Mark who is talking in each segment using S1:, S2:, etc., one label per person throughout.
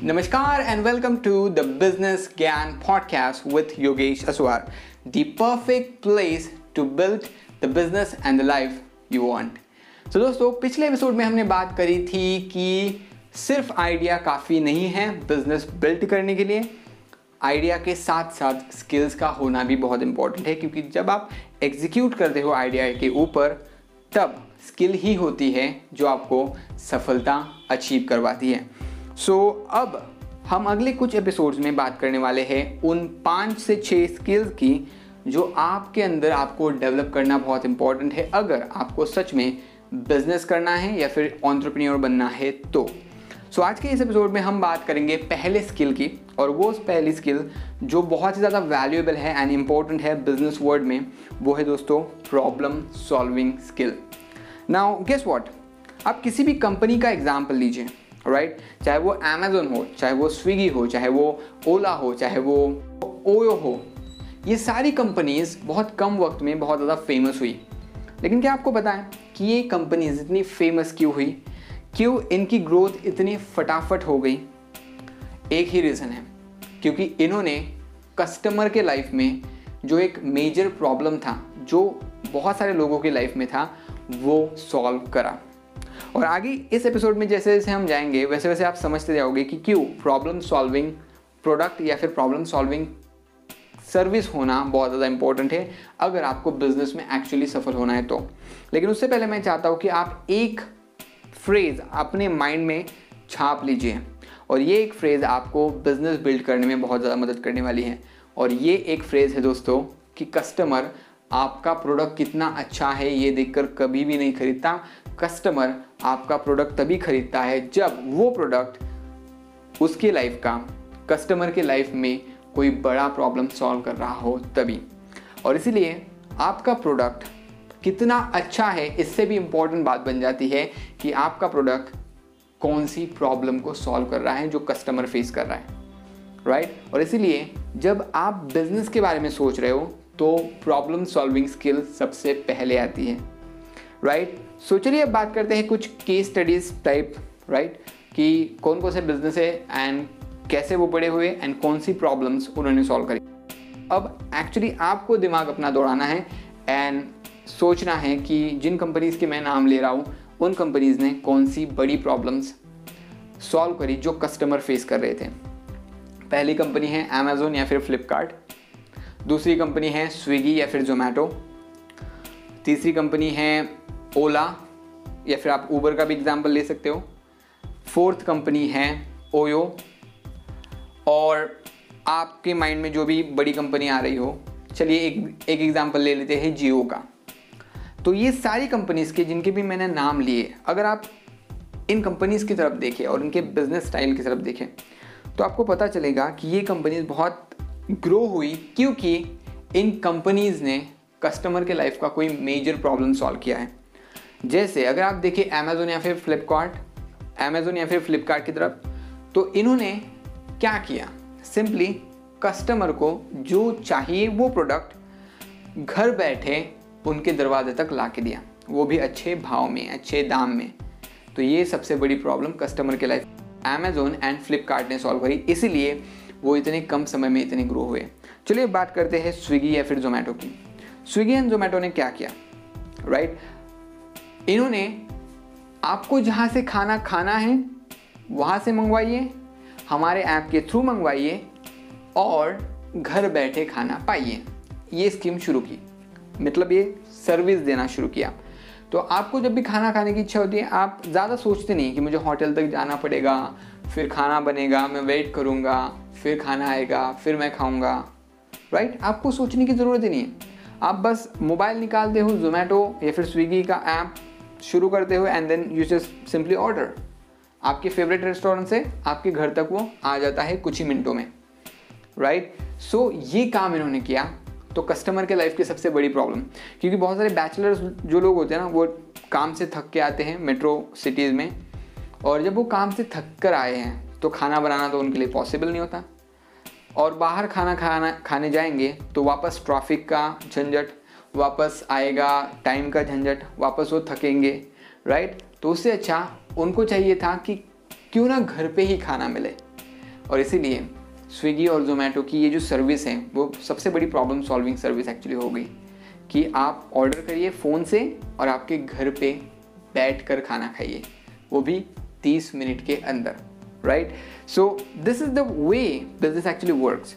S1: Namaskar and welcome to the Business Gyan podcast with Yogesh Aswar, the perfect place to build the business and the life you want. So दोस्तों पिछले episode में हमने बात करी थी कि सिर्फ़ आइडिया काफ़ी नहीं है बिज़नेस बिल्ड करने के लिए आइडिया के साथ साथ स्किल्स का होना भी बहुत इंपॉर्टेंट है क्योंकि जब आप एग्जीक्यूट करते हो आइडिया के ऊपर तब स्किल ही होती है जो आपको सफलता अचीव करवाती है सो so, अब हम अगले कुछ एपिसोड्स में बात करने वाले हैं उन पाँच से छः स्किल्स की जो आपके अंदर आपको डेवलप करना बहुत इंपॉर्टेंट है। अगर आपको सच में बिज़नेस करना है या फिर ऑन्टरप्रीनियोर बनना है तो। सो so, आज के इस एपिसोड में हम बात करेंगे पहले स्किल की और वो पहली स्किल जो बहुत ही ज़्यादा वैल्यूएबल है एंड इंपॉर्टेंट है बिज़नेस वर्ल्ड में वो है दोस्तों problem solving skill now guess what आप किसी भी कंपनी का एग्ज़ाम्पल लीजिए। Right right? चाहे वो अमेजोन हो, चाहे वो स्विगी हो, चाहे वो ओला हो, चाहे वो ओयो हो, ये सारी कंपनीज़ बहुत कम वक्त में बहुत ज़्यादा फ़ेमस हुई। लेकिन क्या आपको पता है कि ये कंपनीज़ इतनी फ़ेमस क्यों हुई? क्यों इनकी ग्रोथ इतनी फटाफट हो गई? एक ही रीज़न है, क्योंकि इन्होंने कस्टमर के लाइफ में जो एक मेजर प्रॉब्लम था, जो बहुत सारे लोगों की लाइफ में था, वो सॉल्व करा। और आगे इस एपिसोड में जैसे जैसे हम जाएँगे, वैसे वैसे आप समझते जाओगे कि क्यों प्रॉब्लम सॉल्विंग प्रोडक्ट या फिर प्रॉब्लम सॉल्विंग सर्विस होना बहुत ज़्यादा इंपॉर्टेंट है, अगर आपको बिज़नेस में एक्चुअली सफल होना है तो। लेकिन उससे पहले मैं चाहता हूँ कि आप एक फ्रेज़ अपने माइंड में छाप लीजिए। और ये एक फ्रेज़ आपको बिज़नेस बिल्ड करने में बहुत ज़्यादा मदद करने वाली है। और ये एक फ्रेज़ है दोस्तों कि कस्टमर आपका प्रोडक्ट कितना अच्छा है ये देखकर कभी भी नहीं खरीदता। कस्टमर आपका प्रोडक्ट तभी खरीदता है जब वो प्रोडक्ट उसकी लाइफ का कस्टमर के लाइफ में कोई बड़ा प्रॉब्लम सॉल्व कर रहा हो तभी। और इसीलिए आपका प्रोडक्ट कितना अच्छा है, इससे भी इम्पोर्टेंट बात बन जाती है कि आपका प्रोडक्ट कौन सी प्रॉब्लम को सॉल्व कर रहा है जो कस्टमर फेस कर रहा है। Right right? और इसीलिए जब आप बिज़नेस के बारे में सोच रहे हो तो प्रॉब्लम सॉल्विंग स्किल सबसे पहले आती है। राइट? सो चलिए अब बात करते हैं कुछ केस स्टडीज़ टाइप राइट कि कौन कौन से बिज़नेस है एंड कैसे वो बड़े हुए एंड कौन सी प्रॉब्लम्स उन्होंने सॉल्व करी। अब एक्चुअली आपको दिमाग अपना दौड़ाना है एंड सोचना है कि जिन कंपनीज़ के मैं नाम ले रहा हूँ, उन कंपनीज़ ने कौन सी बड़ी प्रॉब्लम्स सॉल्व करी जो कस्टमर फेस कर रहे थे। पहली कंपनी है अमेज़ोन या फिर फ्लिपकार्ट दूसरी कंपनी है स्विगी या फिर जोमेटो तीसरी कंपनी है ओला या फिर आप ऊबर का भी एग्ज़ाम्पल ले सकते हो। फोर्थ कंपनी है ओयो और आपके माइंड में जो भी बड़ी कंपनी आ रही हो, चलिए एक एक एग्ज़ाम्पल ले लेते हैं जियो का। तो ये सारी कंपनीज़ के जिनके भी मैंने नाम लिए, अगर आप इन कंपनीज़ की तरफ़ देखें और इनके बिज़नेस स्टाइल की तरफ़ देखें तो आपको पता चलेगा कि ये कंपनीज़ बहुत ग्रो हुई क्योंकि इन कंपनीज़ ने कस्टमर के लाइफ का कोई मेजर प्रॉब्लम सॉल्व किया है। जैसे अगर आप देखिए अमेजोन या फिर फ्लिपकार्ट अमेजोन या फिर फ्लिपकार्ट की तरफ़ तो इन्होंने क्या किया? सिंपली कस्टमर को जो चाहिए वो प्रोडक्ट घर बैठे उनके दरवाजे तक ला के दिया। वो भी अच्छे भाव में, अच्छे दाम में। तो ये सबसे बड़ी प्रॉब्लम कस्टमर के लाइफ अमेजोन एंड फ्लिपकार्ट ने सॉल्व करी। इसीलिए वो इतने कम समय में इतने ग्रो हुए। चलिए बात करते हैं स्विगी या फिर जोमेटो की। स्विगी एंड जोमेटो ने क्या किया? Right right? इन्होंने आपको जहाँ से खाना खाना है, वहाँ से मंगवाइए, हमारे ऐप के थ्रू मंगवाइए और घर बैठे खाना पाइए। ये स्कीम शुरू की। मतलब ये सर्विस देना शुरू किया। तो आपको जब भी खाना खाने की इच्छा होती है, आप ज़्यादा सोचते नहीं कि मुझे होटल तक जाना पड़ेगा, फिर खाना बनेगा, मैं वेट करूँगा, फिर खाना आएगा, फिर मैं खाऊँगा। राइट आपको सोचने की ज़रूरत ही नहीं है। आप बस मोबाइल निकालते हो जोमेटो या फिर स्विगी का ऐप शुरू करते हो and then you just simply order आपके फेवरेट रेस्टोरेंट से आपके घर तक वो आ जाता है कुछ ही मिनटों में राइट right? सो so, ये काम इन्होंने किया तो कस्टमर के लाइफ की सबसे बड़ी प्रॉब्लम क्योंकि बहुत सारे बैचलर्स जो लोग होते हैं ना वो काम से थक के आते हैं मेट्रो सिटीज़ में और जब वो काम से थक कर आए हैं तो खाना बनाना तो उनके लिए पॉसिबल नहीं होता। और बाहर खाना खाना खाने जाएँगे तो वापस ट्रैफ़िक का झंझट वापस आएगा टाइम का झंझट, वापस वो थकेंगे राइट तो उससे अच्छा उनको चाहिए था कि क्यों ना घर पे ही खाना मिले। और इसीलिए स्विगी और जोमेटो की ये जो सर्विस है, वो सबसे बड़ी प्रॉब्लम सॉल्विंग सर्विस एक्चुअली हो गई कि आप ऑर्डर करिए फ़ोन से और आपके घर पे बैठ कर खाना खाइए, वो भी 30 मिनट के अंदर right so this is the way business actually works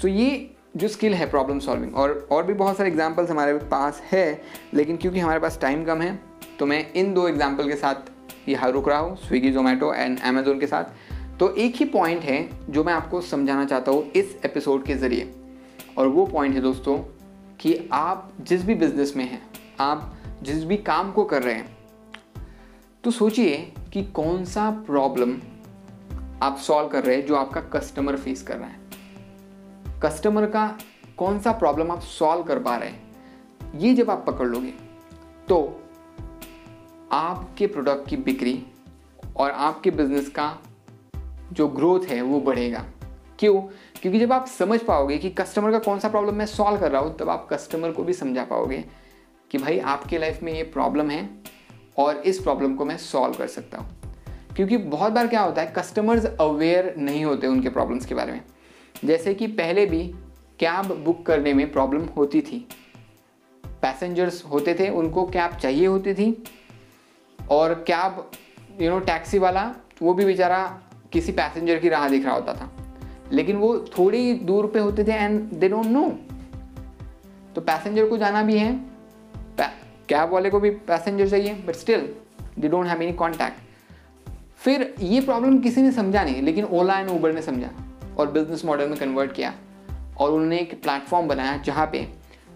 S1: so ये जो स्किल है प्रॉब्लम सॉल्विंग और और भी बहुत सारे एग्जाम्पल्स हमारे पास है, लेकिन क्योंकि हमारे पास टाइम कम है तो मैं इन दो एग्ज़ाम्पल के साथ यहाँ रुक रहा हूँ स्विगी जोमेटो एंड अमेजोन के साथ। तो एक ही पॉइंट है जो मैं आपको समझाना चाहता हूँ इस एपिसोड के ज़रिए। और वो पॉइंट है दोस्तों, कि आप जिस भी बिज़नेस में हैं, आप जिस भी काम को कर रहे हैं तो सोचिए कि कौन सा प्रॉब्लम आप सॉल्व कर रहे हैं जो आपका कस्टमर फेस कर रहा है। कस्टमर का कौन सा प्रॉब्लम आप सॉल्व कर पा रहे हैं, ये जब आप पकड़ लोगे तो आपके प्रोडक्ट की बिक्री और आपके बिज़नेस का जो ग्रोथ है, वो बढ़ेगा। क्यों? क्योंकि जब आप समझ पाओगे कि कस्टमर का कौन सा प्रॉब्लम मैं सॉल्व कर रहा हूँ, तब आप कस्टमर को भी समझा पाओगे कि भाई आपके लाइफ में ये प्रॉब्लम है और इस प्रॉब्लम को मैं सॉल्व कर सकता हूँ। क्योंकि बहुत बार क्या होता है, कस्टमर्स अवेयर नहीं होते उनके प्रॉब्लम्स के बारे में। जैसे कि पहले भी कैब बुक करने में प्रॉब्लम होती थी। पैसेंजर्स होते थे, उनको कैब चाहिए होती थी। और कैब यू नो टैक्सी वाला, वो भी बेचारा किसी पैसेंजर की राह दिख रहा होता था। लेकिन वो थोड़ी दूर पे होते थे एंड दे डोंट नो तो पैसेंजर को जाना भी है। कैब वाले को भी पैसेंजर चाहिए but still they don't have any contact फिर ये प्रॉब्लम किसी ने समझा नहीं, लेकिन ओला एंड ऊबर ने समझा। और बिज़नेस मॉडल में कन्वर्ट किया। और उन्होंने एक प्लेटफॉर्म बनाया जहाँ पे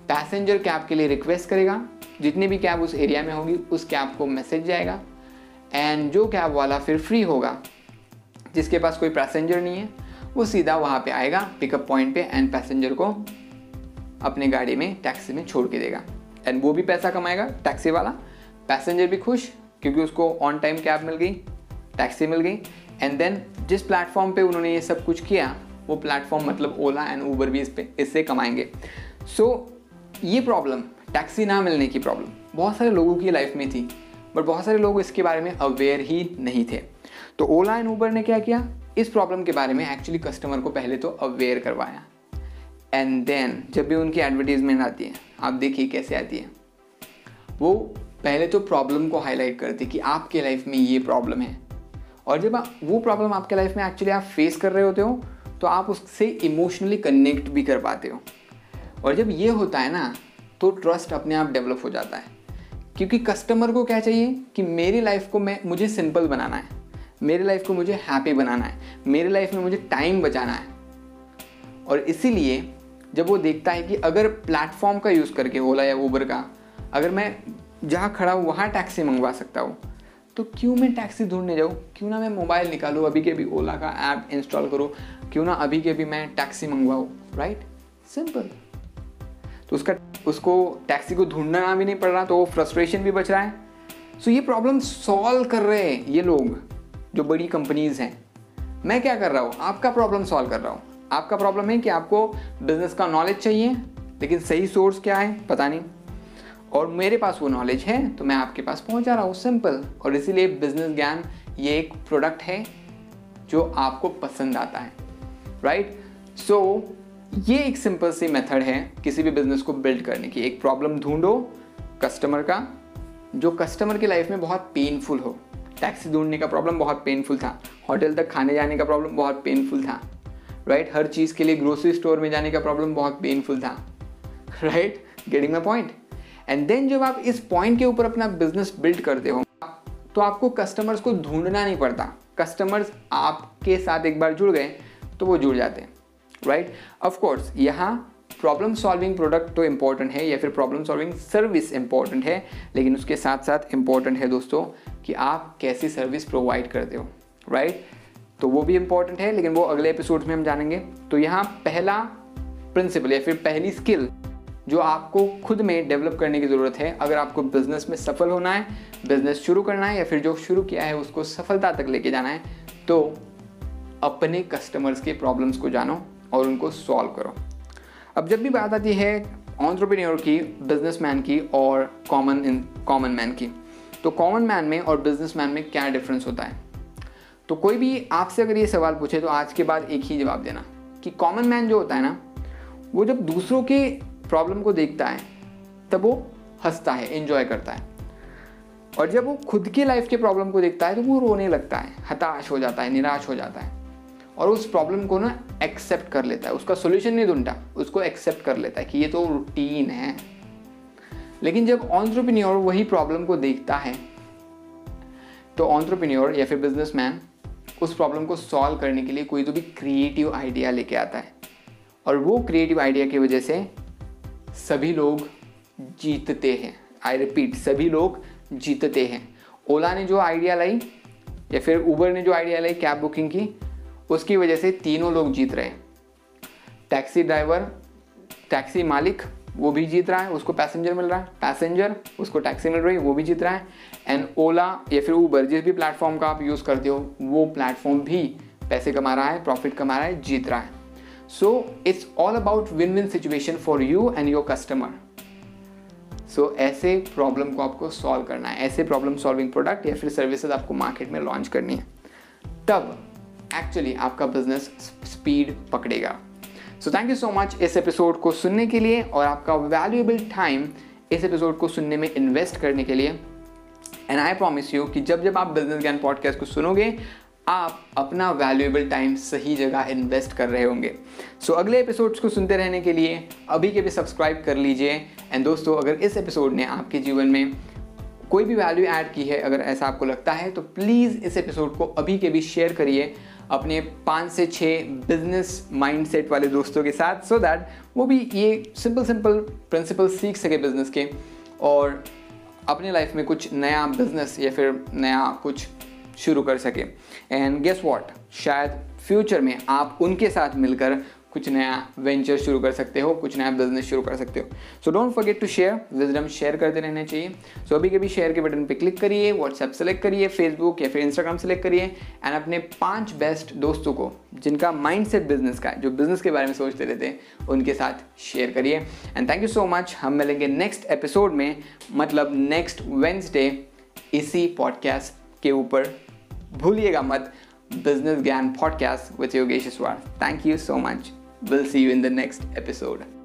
S1: पैसेंजर कैब के लिए रिक्वेस्ट करेगा। जितनी भी कैब उस एरिया में होगी, उस कैब को मैसेज जाएगा। एंड जो कैब वाला फिर फ्री होगा, जिसके पास कोई पैसेंजर नहीं है, वो सीधा वहाँ पे आएगा पिकअप पॉइंट पे एंड पैसेंजर को अपने गाड़ी में टैक्सी में छोड़ के देगा। एंड वो भी पैसा कमाएगा टैक्सी वाला। पैसेंजर भी खुश, क्योंकि उसको ऑन टाइम कैब मिल गई टैक्सी मिल गई। एंड देन जिस प्लेटफॉर्म पे उन्होंने ये सब कुछ किया वो प्लेटफॉर्म मतलब ओला एंड ऊबर भी इस पे इससे कमाएँगे। सो so, ये प्रॉब्लम टैक्सी ना मिलने की प्रॉब्लम बहुत सारे लोगों की लाइफ में थी बट बहुत सारे लोग इसके बारे में अवेयर ही नहीं थे। तो ओला एंड ऊबर ने क्या किया? इस प्रॉब्लम के बारे में एक्चुअली कस्टमर को पहले तो अवेयर करवाया। एंड देन जब भी उनकी एडवर्टीजमेंट आती है आप देखिए कैसे आती है। वो पहले तो प्रॉब्लम को हाईलाइट करती कि आपके लाइफ में ये प्रॉब्लम है। और जब वो प्रॉब्लम आपके लाइफ में एक्चुअली आप फेस कर रहे होते हो तो आप उससे इमोशनली कनेक्ट भी कर पाते हो। और जब ये होता है ना तो ट्रस्ट अपने आप डेवलप हो जाता है। क्योंकि कस्टमर को क्या चाहिए? कि मेरी लाइफ को मैं मुझे सिंपल बनाना है। मेरी लाइफ को मुझे हैप्पी बनाना है। मेरी लाइफ में मुझे टाइम बचाना है। और इसीलिए जब वो देखता है कि अगर प्लेटफॉर्म का यूज़ करके ओला या ऊबर का, अगर मैं जहाँ खड़ा हूँ, वहाँ टैक्सी मंगवा सकता हूँ। तो क्यों मैं टैक्सी ढूँढने जाऊँ? क्यों ना मैं मोबाइल निकालूँ अभी के भी ओला का ऐप इंस्टॉल करूँ? क्यों ना अभी के भी मैं टैक्सी मंगवाऊँ राइट सिंपल तो उसका उसको टैक्सी को ढूंढना भी नहीं पड़ रहा तो वो फ्रस्ट्रेशन भी बच रहा है। सो so, ये प्रॉब्लम सॉल्व कर रहे हैं ये लोग जो बड़ी कंपनीज़ हैं। मैं क्या कर रहा हूँ? आपका प्रॉब्लम सॉल्व कर रहा हूँ। आपका प्रॉब्लम है कि आपको बिज़नेस का नॉलेज चाहिए लेकिन सही सोर्स क्या है? पता नहीं। और मेरे पास वो नॉलेज है तो मैं आपके पास पहुँचा रहा हूँ। सिंपल और इसीलिए बिज़नेस ज्ञान ये एक प्रोडक्ट है जो आपको पसंद आता है राइट right? सो so, ये एक सिंपल सी मेथड है किसी भी बिज़नेस को बिल्ड करने की। एक प्रॉब्लम ढूंढो कस्टमर का जो कस्टमर की लाइफ में बहुत पेनफुल हो। टैक्सी ढूँढने का प्रॉब्लम बहुत पेनफुल था। होटल तक खाने जाने का प्रॉब्लम बहुत पेनफुल था राइट right? हर चीज़ के लिए ग्रोसरी स्टोर में जाने का प्रॉब्लम बहुत पेनफुल था right getting my point and then जब आप इस पॉइंट के ऊपर अपना बिज़नेस बिल्ड करते हो तो आपको कस्टमर्स को ढूंढना नहीं पड़ता। कस्टमर्स आपके साथ एक बार जुड़ गए तो वो जुड़ जाते हैं राइट ऑफकोर्स यहाँ प्रॉब्लम सॉल्विंग प्रोडक्ट तो इंपॉर्टेंट है, या फिर प्रॉब्लम सॉल्विंग सर्विस इंपॉर्टेंट है, लेकिन उसके साथ साथ इंपॉर्टेंट है दोस्तों कि आप कैसी सर्विस प्रोवाइड करते हो राइट right? तो वो भी इंपॉर्टेंट है, लेकिन वो अगले एपिसोड में हम जानेंगे। तो यहाँ पहला प्रिंसिपल या फिर पहली स्किल जो आपको खुद में डेवलप करने की ज़रूरत है। अगर आपको बिज़नेस में सफल होना है बिज़नेस शुरू करना है या फिर जो शुरू किया है उसको सफलता तक लेके जाना है तो अपने कस्टमर्स के प्रॉब्लम्स को जानो और उनको सॉल्व करो। अब जब भी बात आती है ऑन्ट्रोप्रीनियोर की बिजनेसमैन की और कॉमन इन कॉमन मैन की तो कॉमन मैन में और बिजनेसमैन में क्या डिफरेंस होता है? तो कोई भी आपसे अगर ये सवाल पूछे तो आज के बाद एक ही जवाब देना कि कॉमन मैन जो होता है ना, वो जब दूसरों के प्रॉब्लम को देखता है, तब वो हंसता है एंजॉय करता है। और जब वो खुद की लाइफ के प्रॉब्लम को देखता है तो वो रोने लगता है, हताश हो जाता है, निराश हो जाता है। और उस प्रॉब्लम को ना एक्सेप्ट कर लेता है, उसका सोल्यूशन नहीं ढूंढता, उसको एक्सेप्ट कर लेता है कि ये तो रूटीन है। लेकिन जब ऑन्ट्रप्रन्योर वही प्रॉब्लम को देखता है तो ऑन्ट्रप्रन्योर या फिर बिजनेसमैन उस प्रॉब्लम को सॉल्व करने के लिए कोई तो भी क्रिएटिव आइडिया लेके आता है। और वो क्रिएटिव आइडिया की वजह से सभी लोग जीतते हैं। आई रिपीट सभी लोग जीतते हैं। ओला ने जो आइडिया लाई, या फिर ऊबर ने जो आइडिया लाई कैब बुकिंग की, उसकी वजह से तीनों लोग जीत रहे हैं। टैक्सी ड्राइवर, टैक्सी मालिक, वो भी जीत रहा है, उसको पैसेंजर मिल रहा है। पैसेंजर, उसको टैक्सी मिल रही है, वो भी जीत रहा है। एंड ओला या फिर ऊबर जिस भी प्लेटफॉर्म का आप यूज़ करते हो, वो प्लेटफॉर्म भी पैसे कमा रहा है प्रॉफिट कमा रहा है, जीत रहा है। It's all about win win situation for you and your customer so ऐसे प्रॉब्लम को आपको सॉल्व करना है। ऐसे प्रॉब्लम सॉल्विंग प्रोडक्ट या फिर सर्विसेज़ आपको मार्केट में लॉन्च करनी है। तब एक्चुअली आपका बिज़नेस स्पीड पकड़ेगा। So thank you so much इस एपिसोड को सुनने के लिए और आपका वैल्यूएबल टाइम इस एपिसोड को सुनने में इन्वेस्ट करने के लिए। एंड आई प्रॉमिस यू कि जब जब आप बिज़नेस ज्ञान पॉडकास्ट को सुनोगे आप अपना वैल्यूएबल टाइम सही जगह इन्वेस्ट कर रहे होंगे। सो so, अगले एपिसोड्स को सुनते रहने के लिए अभी के भी सब्सक्राइब कर लीजिए। एंड दोस्तों अगर इस एपिसोड ने आपके जीवन में कोई भी वैल्यू ऐड की है अगर ऐसा आपको लगता है तो प्लीज़ इस एपिसोड को अभी के भी शेयर करिए अपने पाँच से छः बिज़नेस माइंडसेट वाले दोस्तों के साथ सो so दैट वो भी ये सिंपल सिंपल प्रिंसिपल सीख सके बिज़नेस के। और अपने लाइफ में कुछ नया बिज़नेस या फिर नया कुछ शुरू कर सके। एंड गेस वॉट शायद फ्यूचर में आप उनके साथ मिलकर कुछ नया वेंचर शुरू कर सकते हो कुछ नया बिज़नेस शुरू कर सकते हो। So don't forget to share wisdom share करते रहने चाहिए। सो so, अभी कभी शेयर के बटन पे क्लिक करिए व्हाट्सएप सेलेक्ट करिए फेसबुक या फिर इंस्टाग्राम सेलेक्ट करिए एंड अपने पाँच बेस्ट दोस्तों को जिनका माइंड सेट बिज़नेस का है जो बिज़नेस के बारे में सोचते रहते हैं उनके साथ शेयर करिए। And thank you so much हम मिलेंगे नेक्स्ट एपिसोड में मतलब नेक्स्ट वेंसडे इसी पॉडकास्ट के ऊपर। भूलिएगा मत business Gyan podcast with Yogesh Iswar. Thank you so much. We'll see you in the next episode.